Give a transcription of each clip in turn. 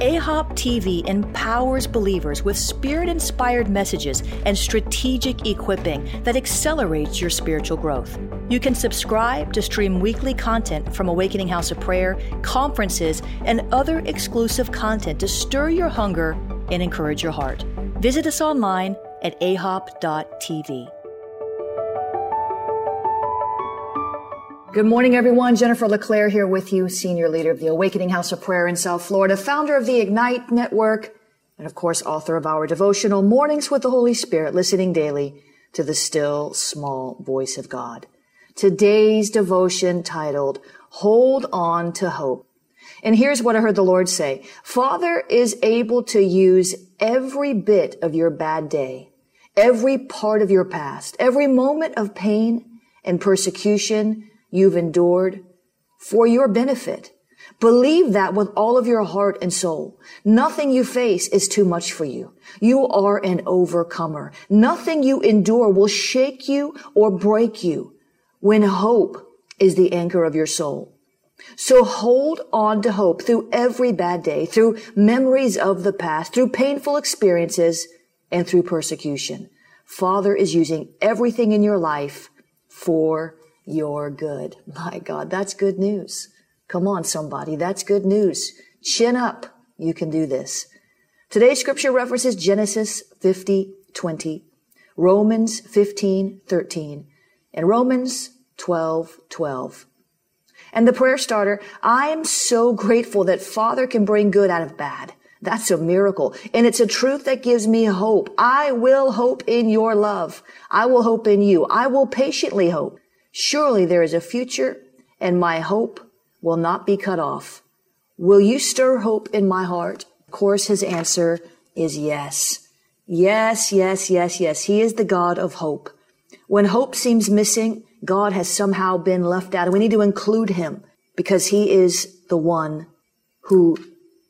AHOP TV empowers believers with spirit inspired messages and strategic equipping that accelerates your spiritual growth. You can subscribe to stream weekly content from Awakening House of Prayer, conferences, and other exclusive content to stir your hunger and encourage your heart. Visit us online at ahop.tv. Good morning, everyone. Jennifer LeClaire here with you, senior leader of the Awakening House of Prayer in South Florida, founder of the Ignite Network, and of course, author of our devotional Mornings with the Holy Spirit, listening daily to the still small voice of God. Today's devotion titled, Hold On to Hope. And here's what I heard the Lord say. Father is able to use every bit of your bad day, every part of your past, every moment of pain and persecution you've endured for your benefit. Believe that with all of your heart and soul. Nothing you face is too much for you. You are an overcomer. Nothing you endure will shake you or break you when hope is the anchor of your soul. So hold on to hope through every bad day, through memories of the past, through painful experiences, and through persecution. Father is using everything in your life for you're good. My God, that's good news. Come on, somebody. That's good news. Chin up. You can do this. Today's scripture references Genesis 50, 20, Romans 15, 13, and Romans 12, 12. And the prayer starter, I am so grateful that Father can bring good out of bad. That's a miracle. And it's a truth that gives me hope. I will hope in your love. I will hope in you. I will patiently hope. Surely there is a future and my hope will not be cut off. Will you stir hope in my heart? Of course, his answer is yes. Yes, yes, yes, yes. He is the God of hope. When hope seems missing, God has somehow been left out we need to include him because he is the one who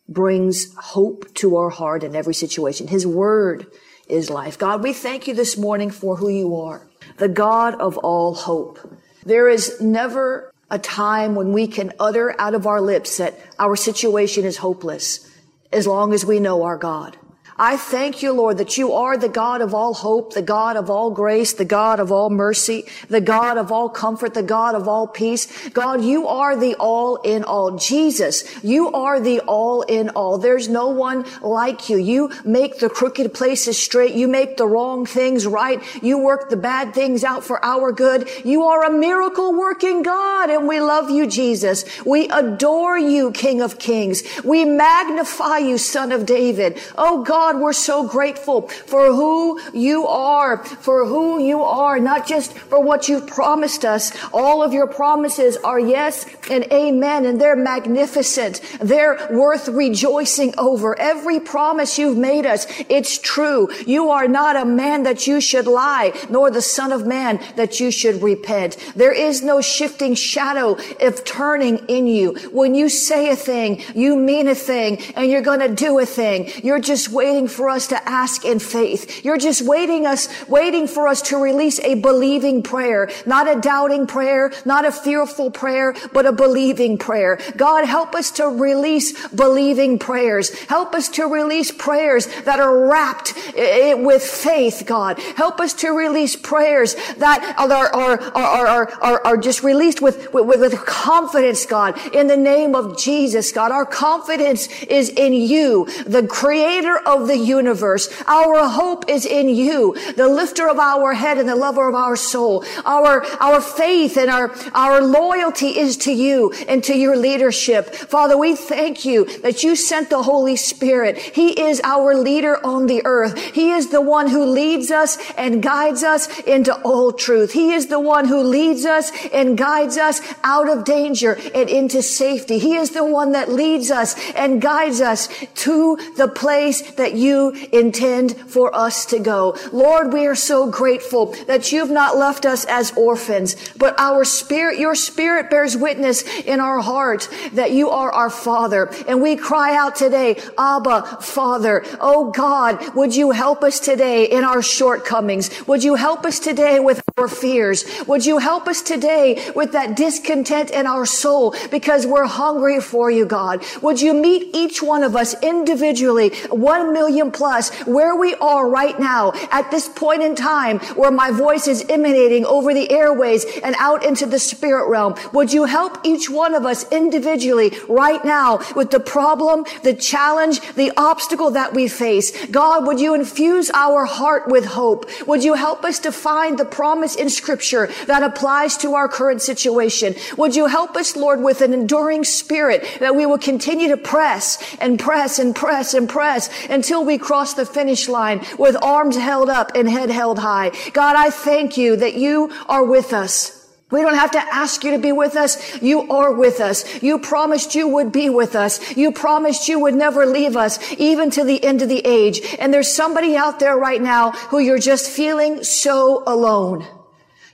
brings hope to our heart in every situation. His word is life. God, we thank you this morning for who you are the God of all hope. There is never a time when we can utter out of our lips that our situation is hopeless as long as we know our God. I thank you, Lord, that you are the God of all hope, the God of all grace, the God of all mercy, the God of all comfort, the God of all peace. God, you are the all in all. Jesus, you are the all in all. There's no one like you. You make the crooked places straight. You make the wrong things right. You work the bad things out for our good. You are a miracle working God and we love you, Jesus. We adore you, King of Kings. We magnify you, Son of David. Oh God, God, we're so grateful for who you are, for who you are, not just for what you've promised us. All of your promises are yes and amen, and they're magnificent. They're worth rejoicing over. Every promise you've made us, it's true. You are not a man that you should lie, nor the son of man that you should repent. There is no shifting shadow of turning in you. When you say a thing, you mean a thing, and you're going to do a thing. You're just waiting waiting for us to ask in faith. You're just waiting us, waiting for us to release a believing prayer, not a doubting prayer, not a fearful prayer, but a believing prayer. God, help us to release believing prayers. Help us to release prayers that are wrapped with faith, God. Help us to release prayers that are, are, are, are, are, are just released with, with, with confidence, God, in the name of Jesus, God. Our confidence is in you, the creator of of the universe. Our hope is in you, the lifter of our head and the lover of our soul. Our, our faith and our, our loyalty is to you and to your leadership. Father, we thank you that you sent the Holy Spirit. He is our leader on the earth. He is the one who leads us and guides us into all truth. He is the one who leads us and guides us out of danger and into safety. He is the one that leads us and guides us to the place that you intend for us to go. Lord, we are so grateful that you've not left us as orphans, but our spirit, your spirit bears witness in our heart that you are our father. And we cry out today, Abba, Father. Oh God, would you help us today in our shortcomings? Would you help us today with our fears? Would you help us today with that discontent in our soul because we're hungry for you, God? Would you meet each one of us individually, one million plus, where we are right now at this point in time where my voice is emanating over the airways and out into the spirit realm? Would you help each one of us individually right now with the problem, the challenge, the obstacle that we face? God, would you infuse our heart with hope? Would you help us to find the promise in scripture that applies to our current situation? Would you help us, Lord, with an enduring spirit that we will continue to press and press and press and press until we cross the finish line with arms held up and head held high. God, I thank you that you are with us. We don't have to ask you to be with us. You are with us. You promised you would be with us. You promised you would never leave us, even to the end of the age. And there's somebody out there right now who you're just feeling so alone.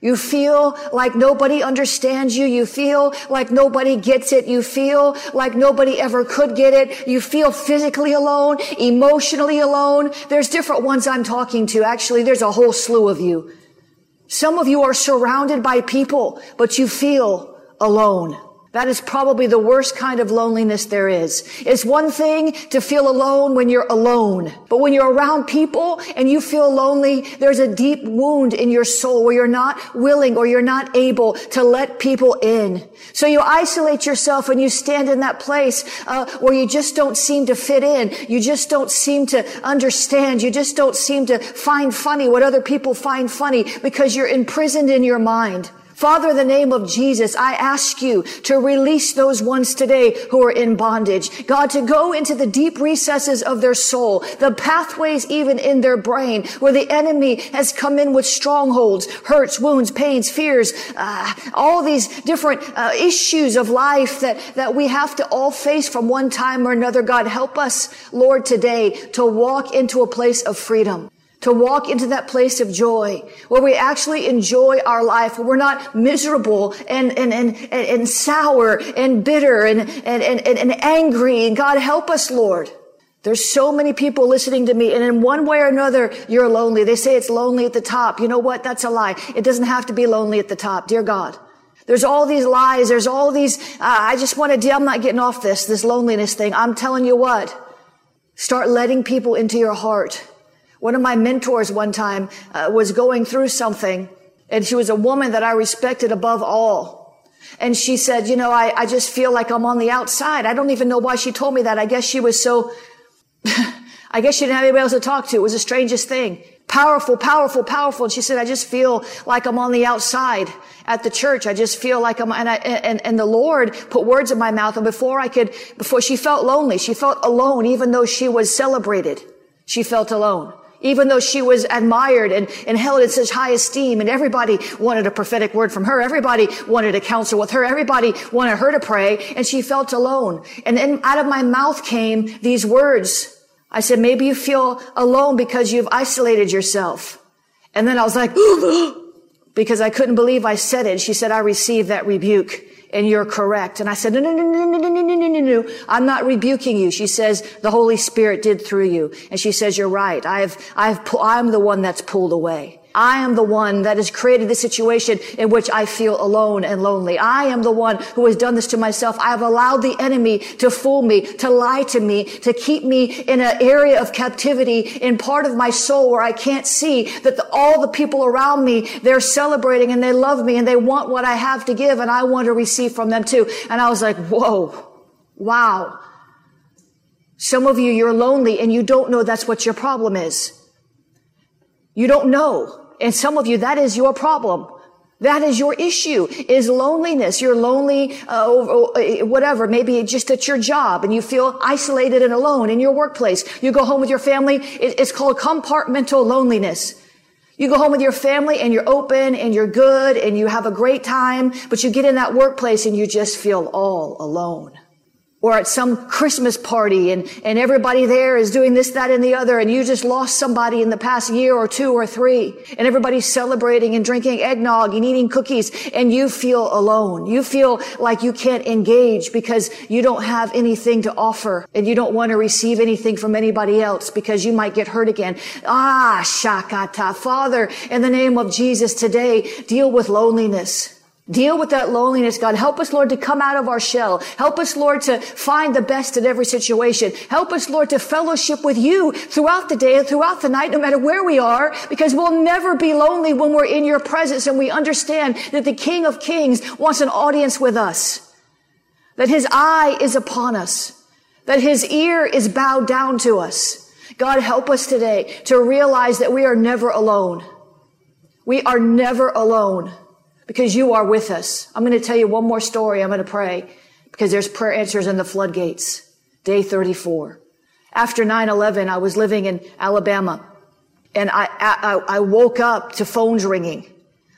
You feel like nobody understands you. You feel like nobody gets it. You feel like nobody ever could get it. You feel physically alone, emotionally alone. There's different ones I'm talking to. Actually, there's a whole slew of you. Some of you are surrounded by people, but you feel alone. That is probably the worst kind of loneliness there is. It's one thing to feel alone when you're alone. But when you're around people and you feel lonely, there's a deep wound in your soul where you're not willing or you're not able to let people in. So you isolate yourself and you stand in that place uh, where you just don't seem to fit in. You just don't seem to understand. You just don't seem to find funny what other people find funny because you're imprisoned in your mind. Father, in the name of Jesus, I ask you to release those ones today who are in bondage. God, to go into the deep recesses of their soul, the pathways even in their brain where the enemy has come in with strongholds, hurts, wounds, pains, fears, uh, all these different uh, issues of life that, that we have to all face from one time or another. God, help us, Lord, today to walk into a place of freedom to walk into that place of joy where we actually enjoy our life, where we're not miserable and, and, and, and, sour and bitter and, and, and, and angry. And God help us, Lord. There's so many people listening to me and in one way or another, you're lonely. They say it's lonely at the top. You know what? That's a lie. It doesn't have to be lonely at the top. Dear God. There's all these lies. There's all these, uh, I just want to, I'm not getting off this, this loneliness thing. I'm telling you what. Start letting people into your heart one of my mentors one time uh, was going through something and she was a woman that I respected above all. And she said, you know, I, I just feel like I'm on the outside. I don't even know why she told me that. I guess she was so, I guess she didn't have anybody else to talk to. It was the strangest thing. Powerful, powerful, powerful. And she said, I just feel like I'm on the outside at the church. I just feel like I'm, and I, and, and the Lord put words in my mouth. And before I could, before she felt lonely, she felt alone, even though she was celebrated. She felt alone even though she was admired and, and held in such high esteem and everybody wanted a prophetic word from her. Everybody wanted to counsel with her. Everybody wanted her to pray and she felt alone. And then out of my mouth came these words. I said, maybe you feel alone because you've isolated yourself. And then I was like, because I couldn't believe I said it. She said, I received that rebuke and you're correct. And I said, no, no, no, no, no, no, no, no, no, no. I'm not rebuking you. She says, the Holy Spirit did through you. And she says, you're right. I've, I've, I'm the one that's pulled away. I am the one that has created the situation in which I feel alone and lonely. I am the one who has done this to myself. I have allowed the enemy to fool me, to lie to me, to keep me in an area of captivity in part of my soul where I can't see that the, all the people around me, they're celebrating and they love me and they want what I have to give and I want to receive from them too. And I was like, whoa, wow. Some of you, you're lonely and you don't know that's what your problem is. You don't know. And some of you, that is your problem. That is your issue, is loneliness. You're lonely, uh, uh, whatever, maybe just at your job and you feel isolated and alone in your workplace. You go home with your family. It's called compartmental loneliness. You go home with your family and you're open and you're good and you have a great time, but you get in that workplace and you just feel all alone or at some Christmas party and, and everybody there is doing this, that, and the other, and you just lost somebody in the past year or two or three, and everybody's celebrating and drinking eggnog and eating cookies, and you feel alone. You feel like you can't engage because you don't have anything to offer, and you don't want to receive anything from anybody else because you might get hurt again. Ah, shakata. Father, in the name of Jesus today, deal with loneliness. Deal with that loneliness, God. Help us, Lord, to come out of our shell. Help us, Lord, to find the best in every situation. Help us, Lord, to fellowship with you throughout the day and throughout the night, no matter where we are, because we'll never be lonely when we're in your presence and we understand that the King of Kings wants an audience with us. That his eye is upon us. That his ear is bowed down to us. God, help us today to realize that we are never alone. We are never alone because you are with us. I'm going to tell you one more story. I'm going to pray because there's prayer answers in the floodgates. Day 34. After 9-11, I was living in Alabama and I, I, I woke up to phones ringing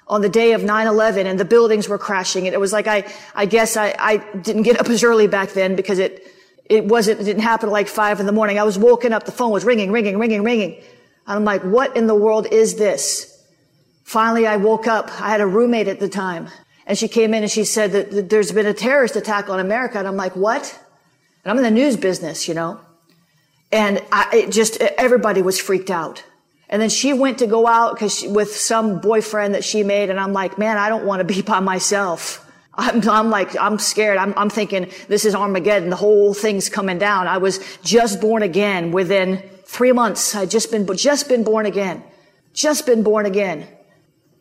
on the day of 9-11 and the buildings were crashing. And it was like, I, I guess I, I didn't get up as early back then because it, it wasn't, it didn't happen like five in the morning. I was woken up. The phone was ringing, ringing, ringing, ringing. I'm like, what in the world is this? Finally, I woke up. I had a roommate at the time and she came in and she said that there's been a terrorist attack on America. And I'm like, what? And I'm in the news business, you know, and I just, everybody was freaked out. And then she went to go out because with some boyfriend that she made. And I'm like, man, I don't want to be by myself. I'm, I'm, like, I'm scared. I'm, I'm thinking this is Armageddon. The whole thing's coming down. I was just born again within three months. I just been, just been born again. Just been born again.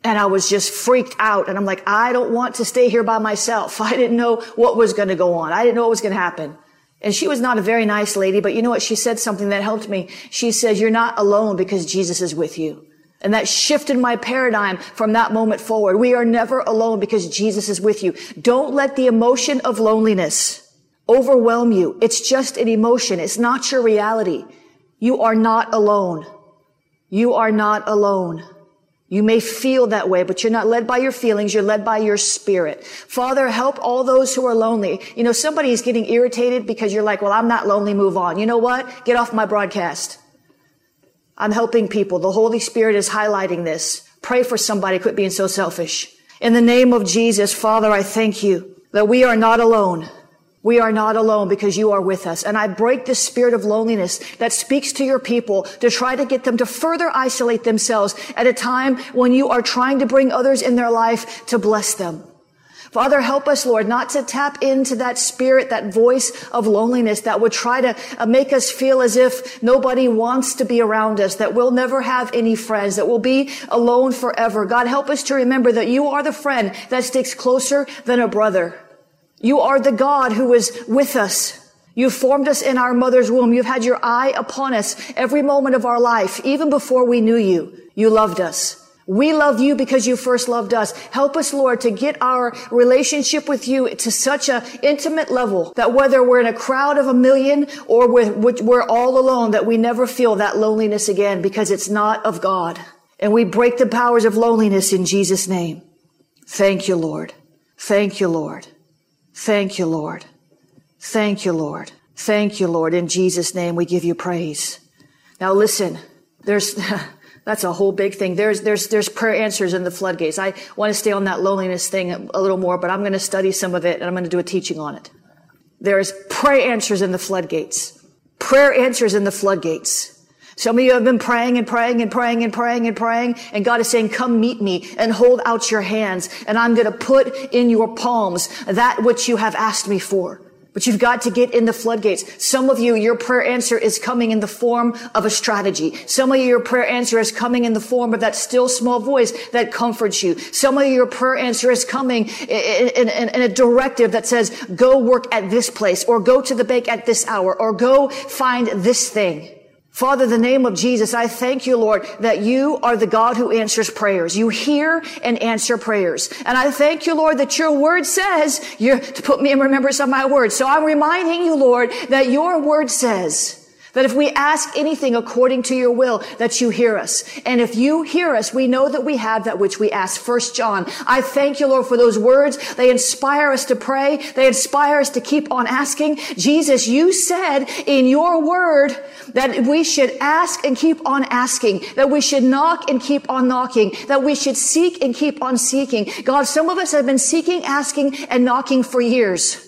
And I was just freaked out. And I'm like, I don't want to stay here by myself. I didn't know what was going to go on. I didn't know what was going to happen. And she was not a very nice lady, but you know what? She said something that helped me. She says, you're not alone because Jesus is with you. And that shifted my paradigm from that moment forward. We are never alone because Jesus is with you. Don't let the emotion of loneliness overwhelm you. It's just an emotion. It's not your reality. You are not alone. You are not alone. You may feel that way, but you're not led by your feelings. You're led by your spirit. Father, help all those who are lonely. You know, somebody is getting irritated because you're like, well, I'm not lonely. Move on. You know what? Get off my broadcast. I'm helping people. The Holy Spirit is highlighting this. Pray for somebody. Quit being so selfish. In the name of Jesus, Father, I thank you that we are not alone. We are not alone because you are with us. And I break the spirit of loneliness that speaks to your people to try to get them to further isolate themselves at a time when you are trying to bring others in their life to bless them. Father, help us, Lord, not to tap into that spirit, that voice of loneliness that would try to uh, make us feel as if nobody wants to be around us, that we'll never have any friends, that we'll be alone forever. God, help us to remember that you are the friend that sticks closer than a brother. You are the God who is with us. You formed us in our mother's womb. You've had your eye upon us every moment of our life, even before we knew you. You loved us. We love you because you first loved us. Help us, Lord, to get our relationship with you to such an intimate level that whether we're in a crowd of a million or we're all alone, that we never feel that loneliness again because it's not of God. And we break the powers of loneliness in Jesus' name. Thank you, Lord. Thank you, Lord. Thank you, Lord. Thank you, Lord. Thank you, Lord. In Jesus' name, we give you praise. Now listen, there's, that's a whole big thing. There's, there's, there's prayer answers in the floodgates. I want to stay on that loneliness thing a little more, but I'm going to study some of it and I'm going to do a teaching on it. There's prayer answers in the floodgates. Prayer answers in the floodgates. Some of you have been praying and praying and praying and praying and praying, and God is saying, come meet me and hold out your hands, and I'm going to put in your palms that which you have asked me for. But you've got to get in the floodgates. Some of you, your prayer answer is coming in the form of a strategy. Some of you, your prayer answer is coming in the form of that still small voice that comforts you. Some of you, your prayer answer is coming in, in, in, in a directive that says, go work at this place or go to the bank at this hour or go find this thing. Father, the name of Jesus, I thank you, Lord, that you are the God who answers prayers. You hear and answer prayers. And I thank you, Lord, that your word says you're to put me in remembrance of my word. So I'm reminding you, Lord, that your word says that if we ask anything according to your will, that you hear us. And if you hear us, we know that we have that which we ask. First John. I thank you, Lord, for those words. They inspire us to pray. They inspire us to keep on asking. Jesus, you said in your word that we should ask and keep on asking, that we should knock and keep on knocking, that we should seek and keep on seeking. God, some of us have been seeking, asking, and knocking for years.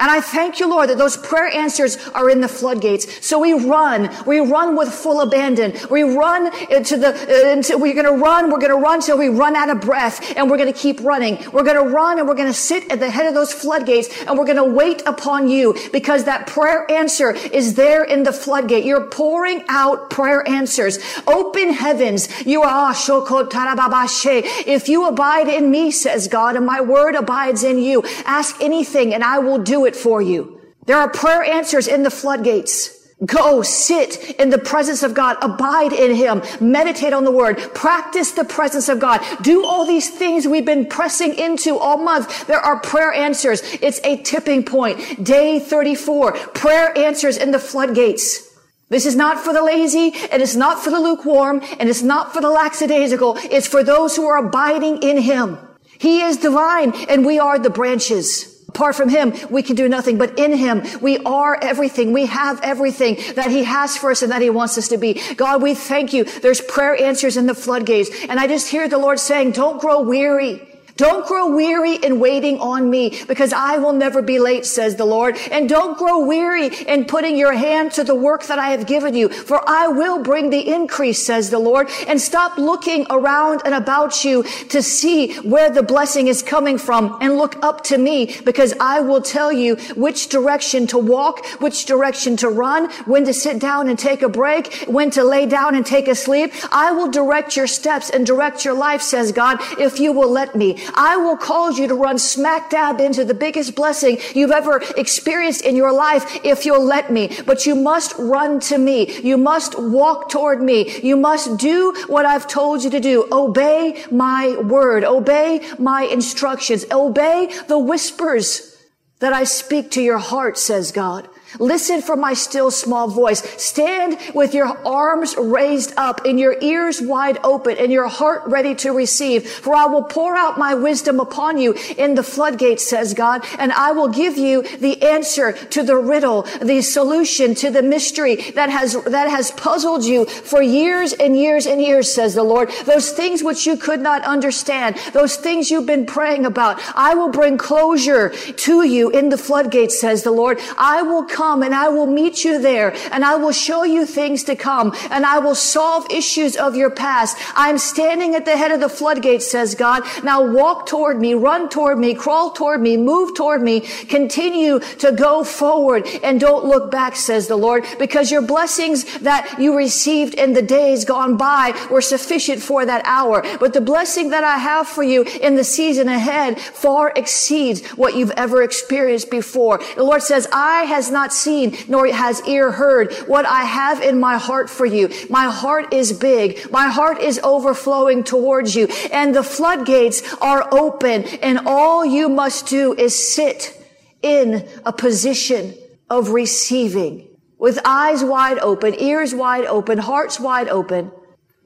And I thank you, Lord, that those prayer answers are in the floodgates. So we run. We run with full abandon. We run into the, uh, into, we're going to run. We're going to run till we run out of breath and we're going to keep running. We're going to run and we're going to sit at the head of those floodgates and we're going to wait upon you because that prayer answer is there in the floodgate. You're pouring out prayer answers. Open heavens. You are If you abide in me, says God, and my word abides in you, ask anything and I will do it it for you. There are prayer answers in the floodgates. Go sit in the presence of God. Abide in Him. Meditate on the Word. Practice the presence of God. Do all these things we've been pressing into all month. There are prayer answers. It's a tipping point. Day 34. Prayer answers in the floodgates. This is not for the lazy, and it's not for the lukewarm, and it's not for the lackadaisical. It's for those who are abiding in Him. He is divine, and we are the branches. Apart from Him, we can do nothing, but in Him, we are everything. We have everything that He has for us and that He wants us to be. God, we thank you. There's prayer answers in the floodgates. And I just hear the Lord saying, don't grow weary. Don't grow weary in waiting on me because I will never be late, says the Lord. And don't grow weary in putting your hand to the work that I have given you, for I will bring the increase, says the Lord. And stop looking around and about you to see where the blessing is coming from and look up to me because I will tell you which direction to walk, which direction to run, when to sit down and take a break, when to lay down and take a sleep. I will direct your steps and direct your life, says God, if you will let me. I will cause you to run smack dab into the biggest blessing you've ever experienced in your life if you'll let me. But you must run to me. You must walk toward me. You must do what I've told you to do. Obey my word. Obey my instructions. Obey the whispers that I speak to your heart, says God. Listen for my still small voice. Stand with your arms raised up and your ears wide open and your heart ready to receive. For I will pour out my wisdom upon you in the floodgates, says God, and I will give you the answer to the riddle, the solution to the mystery that has, that has puzzled you for years and years and years, says the Lord. Those things which you could not understand, those things you've been praying about, I will bring closure to you in the floodgates, says the Lord. I will come and I will meet you there and I will show you things to come and I will solve issues of your past. I'm standing at the head of the floodgates, says God. Now walk toward me, run toward me, crawl toward me, move toward me, continue to go forward and don't look back, says the Lord, because your blessings that you received in the days gone by were sufficient for that hour. But the blessing that I have for you in the season ahead far exceeds what you've ever experienced before. The Lord says, eye has not not seen, nor has ear heard what I have in my heart for you. My heart is big. My heart is overflowing towards you and the floodgates are open and all you must do is sit in a position of receiving with eyes wide open, ears wide open, hearts wide open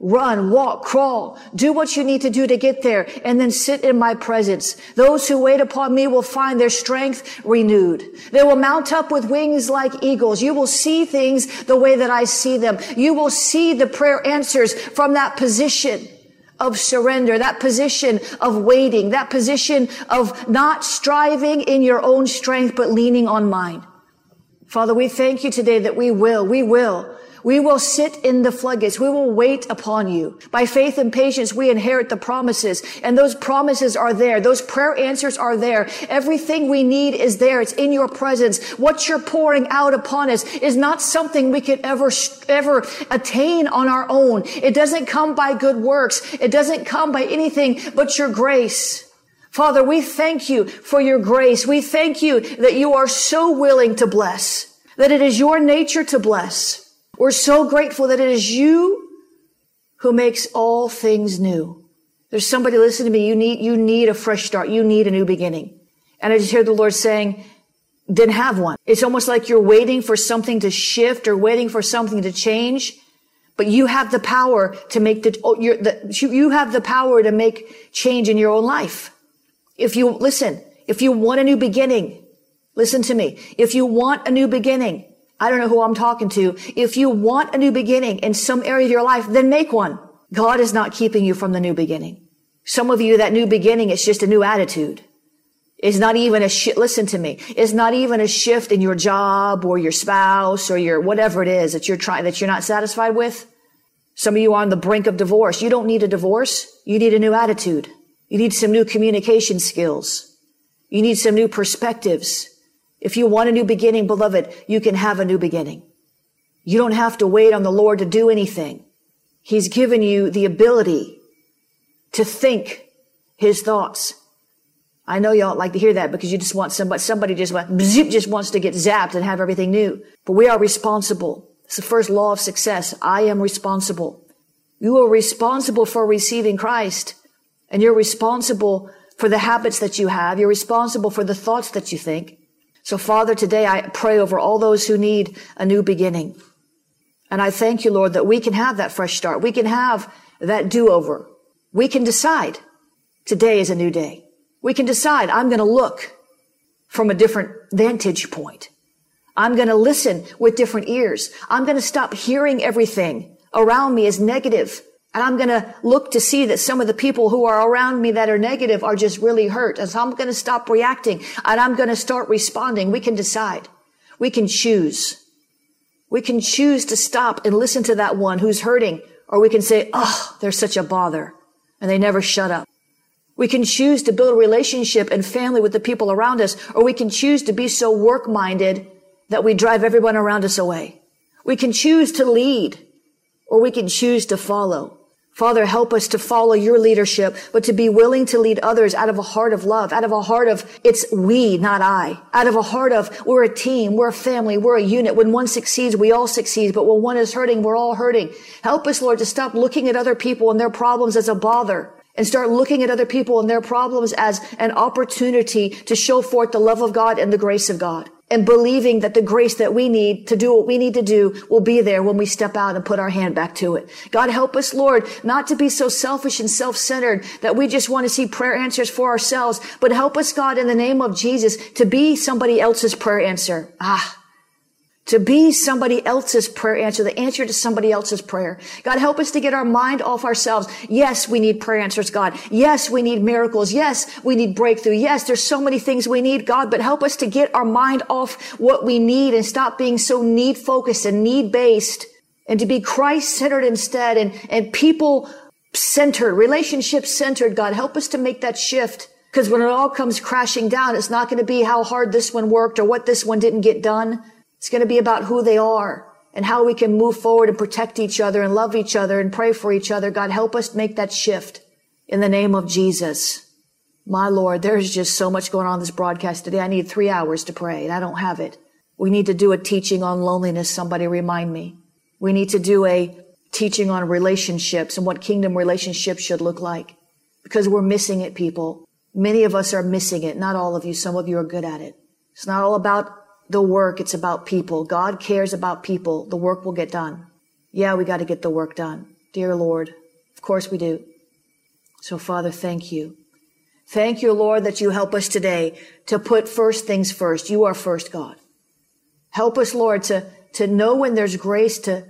Run, walk, crawl, do what you need to do to get there and then sit in my presence. Those who wait upon me will find their strength renewed. They will mount up with wings like eagles. You will see things the way that I see them. You will see the prayer answers from that position of surrender, that position of waiting, that position of not striving in your own strength, but leaning on mine. Father, we thank you today that we will, we will We will sit in the floodgates. We will wait upon you. By faith and patience, we inherit the promises. And those promises are there. Those prayer answers are there. Everything we need is there. It's in your presence. What you're pouring out upon us is not something we could ever, ever attain on our own. It doesn't come by good works. It doesn't come by anything but your grace. Father, we thank you for your grace. We thank you that you are so willing to bless that it is your nature to bless. We're so grateful that it is you who makes all things new. There's somebody listening to me. You need, you need a fresh start. You need a new beginning. And I just hear the Lord saying, then have one. It's almost like you're waiting for something to shift or waiting for something to change. But you have the power to make the, oh, the, you have the power to make change in your own life. If you listen, if you want a new beginning, Listen to me. If you want a new beginning, I don't know who I'm talking to. If you want a new beginning in some area of your life, then make one. God is not keeping you from the new beginning. Some of you, that new beginning is just a new attitude. It's not even a shift. Listen to me. It's not even a shift in your job or your spouse or your whatever it is that you're trying, that you're not satisfied with. Some of you are on the brink of divorce. You don't need a divorce. You need a new attitude. You need some new communication skills. You need some new perspectives. If you want a new beginning, beloved, you can have a new beginning. You don't have to wait on the Lord to do anything. He's given you the ability to think his thoughts. I know y'all like to hear that because you just want somebody, somebody just, just wants to get zapped and have everything new. But we are responsible. It's the first law of success. I am responsible. You are responsible for receiving Christ and you're responsible for the habits that you have. You're responsible for the thoughts that you think. So Father, today I pray over all those who need a new beginning. And I thank you, Lord, that we can have that fresh start. We can have that do-over. We can decide today is a new day. We can decide I'm going to look from a different vantage point. I'm going to listen with different ears. I'm going to stop hearing everything around me as negative and I'm going to look to see that some of the people who are around me that are negative are just really hurt. And so I'm going to stop reacting and I'm going to start responding. We can decide. We can choose. We can choose to stop and listen to that one who's hurting, or we can say, Oh, they're such a bother. And they never shut up. We can choose to build a relationship and family with the people around us, or we can choose to be so work minded that we drive everyone around us away. We can choose to lead, or we can choose to follow. Father, help us to follow your leadership, but to be willing to lead others out of a heart of love, out of a heart of it's we, not I, out of a heart of we're a team, we're a family, we're a unit. When one succeeds, we all succeed, but when one is hurting, we're all hurting. Help us, Lord, to stop looking at other people and their problems as a bother and start looking at other people and their problems as an opportunity to show forth the love of God and the grace of God and believing that the grace that we need to do what we need to do will be there when we step out and put our hand back to it. God help us, Lord, not to be so selfish and self-centered that we just want to see prayer answers for ourselves, but help us, God, in the name of Jesus, to be somebody else's prayer answer. Ah, to be somebody else's prayer answer, the answer to somebody else's prayer. God, help us to get our mind off ourselves. Yes, we need prayer answers, God. Yes, we need miracles. Yes, we need breakthrough. Yes, there's so many things we need, God, but help us to get our mind off what we need and stop being so need focused and need based and to be Christ centered instead and, and people centered, relationship centered. God, help us to make that shift. Because when it all comes crashing down, it's not going to be how hard this one worked or what this one didn't get done. It's going to be about who they are and how we can move forward and protect each other and love each other and pray for each other. God, help us make that shift in the name of Jesus. My Lord, there's just so much going on this broadcast today. I need three hours to pray and I don't have it. We need to do a teaching on loneliness. Somebody remind me. We need to do a teaching on relationships and what kingdom relationships should look like because we're missing it, people. Many of us are missing it. Not all of you. Some of you are good at it. It's not all about the work, it's about people. God cares about people. The work will get done. Yeah, we got to get the work done. Dear Lord, of course we do. So Father, thank you. Thank you, Lord, that you help us today to put first things first. You are first, God. Help us, Lord, to, to know when there's grace to,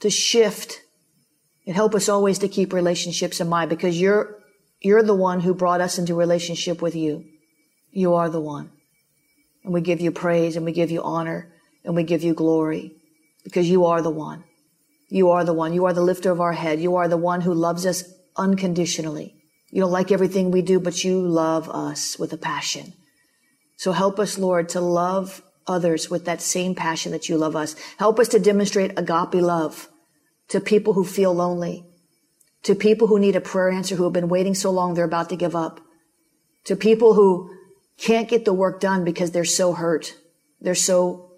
to shift and help us always to keep relationships in mind because you're, you're the one who brought us into relationship with you. You are the one. And we give you praise and we give you honor and we give you glory because you are the one. You are the one. You are the lifter of our head. You are the one who loves us unconditionally. You don't like everything we do, but you love us with a passion. So help us, Lord, to love others with that same passion that you love us. Help us to demonstrate agape love to people who feel lonely, to people who need a prayer answer, who have been waiting so long they're about to give up, to people who can't get the work done because they're so hurt. They're so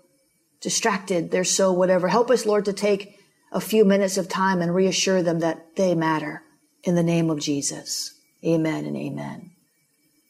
distracted. They're so whatever. Help us, Lord, to take a few minutes of time and reassure them that they matter in the name of Jesus. Amen and amen.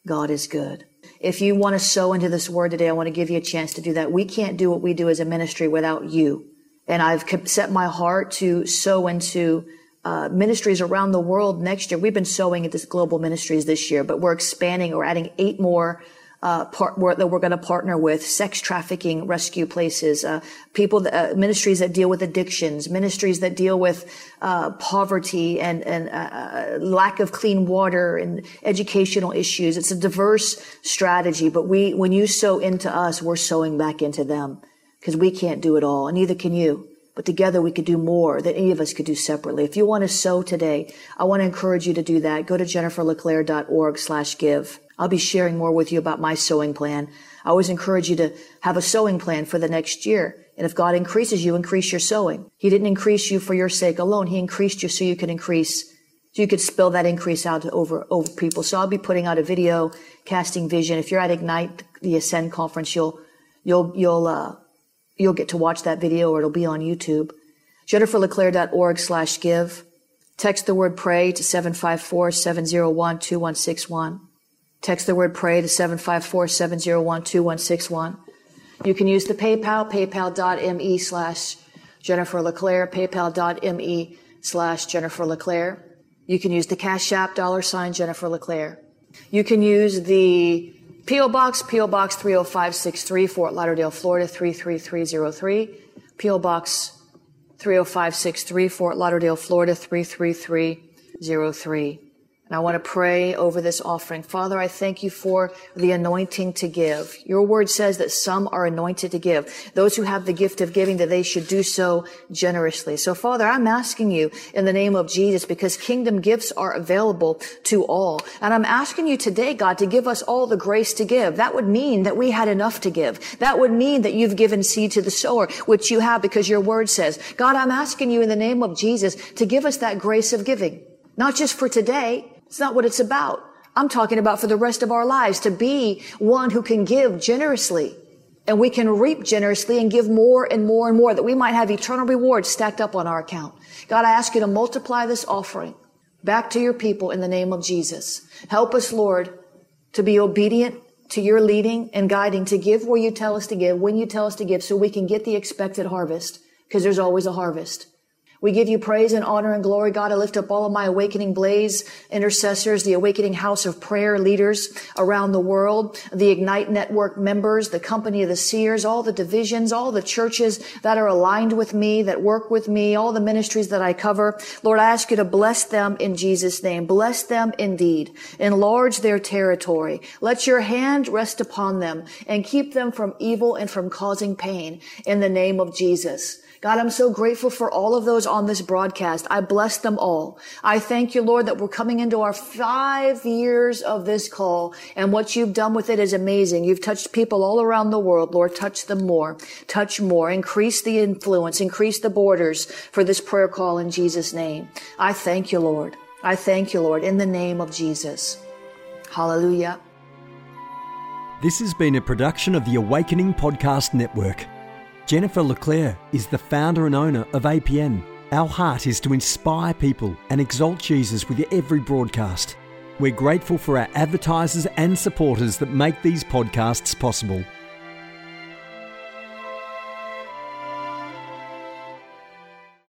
God is good. If you want to sow into this word today, I want to give you a chance to do that. We can't do what we do as a ministry without you. And I've set my heart to sow into uh, ministries around the world next year. We've been sowing into global ministries this year, but we're expanding. We're adding eight more uh, part, that we're going to partner with sex trafficking rescue places, uh, people, that, uh, ministries that deal with addictions, ministries that deal with uh, poverty and and uh, uh, lack of clean water and educational issues. It's a diverse strategy, but we, when you sow into us, we're sowing back into them because we can't do it all, and neither can you. But together we could do more than any of us could do separately. If you want to sow today, I want to encourage you to do that. Go to jenniferleclaire.org slash give. I'll be sharing more with you about my sowing plan. I always encourage you to have a sowing plan for the next year. And if God increases you, increase your sowing. He didn't increase you for your sake alone. He increased you so you could increase, so you could spill that increase out to over, over people. So I'll be putting out a video, casting vision. If you're at Ignite, the Ascend conference, you'll, you'll, you'll, uh, you'll get to watch that video or it'll be on YouTube. JenniferLeClaire.org slash give. Text the word pray to 754 701 2161. Text the word pray to 754-701-2161. You can use the PayPal, paypal.me slash Jennifer LeClaire, paypal.me slash Jennifer LeClaire. You can use the Cash App, dollar sign Jennifer LeClaire. You can use the P.O. Box, P.O. Box 30563, Fort Lauderdale, Florida 33303. P.O. Box 30563, Fort Lauderdale, Florida 33303. And I want to pray over this offering. Father, I thank you for the anointing to give. Your word says that some are anointed to give. Those who have the gift of giving, that they should do so generously. So Father, I'm asking you in the name of Jesus because kingdom gifts are available to all. And I'm asking you today, God, to give us all the grace to give. That would mean that we had enough to give. That would mean that you've given seed to the sower, which you have because your word says. God, I'm asking you in the name of Jesus to give us that grace of giving. Not just for today, it's not what it's about. I'm talking about for the rest of our lives to be one who can give generously and we can reap generously and give more and more and more that we might have eternal rewards stacked up on our account. God, I ask you to multiply this offering back to your people in the name of Jesus. Help us, Lord, to be obedient to your leading and guiding to give where you tell us to give, when you tell us to give, so we can get the expected harvest because there's always a harvest. We give you praise and honor and glory, God. I lift up all of my awakening blaze intercessors, the awakening house of prayer leaders around the world, the Ignite Network members, the company of the seers, all the divisions, all the churches that are aligned with me, that work with me, all the ministries that I cover. Lord, I ask you to bless them in Jesus' name. Bless them indeed. Enlarge their territory. Let your hand rest upon them and keep them from evil and from causing pain in the name of Jesus. God, I'm so grateful for all of those on this broadcast. I bless them all. I thank you, Lord, that we're coming into our five years of this call and what you've done with it is amazing. You've touched people all around the world. Lord, touch them more, touch more, increase the influence, increase the borders for this prayer call in Jesus' name. I thank you, Lord. I thank you, Lord, in the name of Jesus. Hallelujah. This has been a production of the Awakening Podcast Network. Jennifer LeClaire is the founder and owner of APN. Our heart is to inspire people and exalt Jesus with every broadcast. We're grateful for our advertisers and supporters that make these podcasts possible.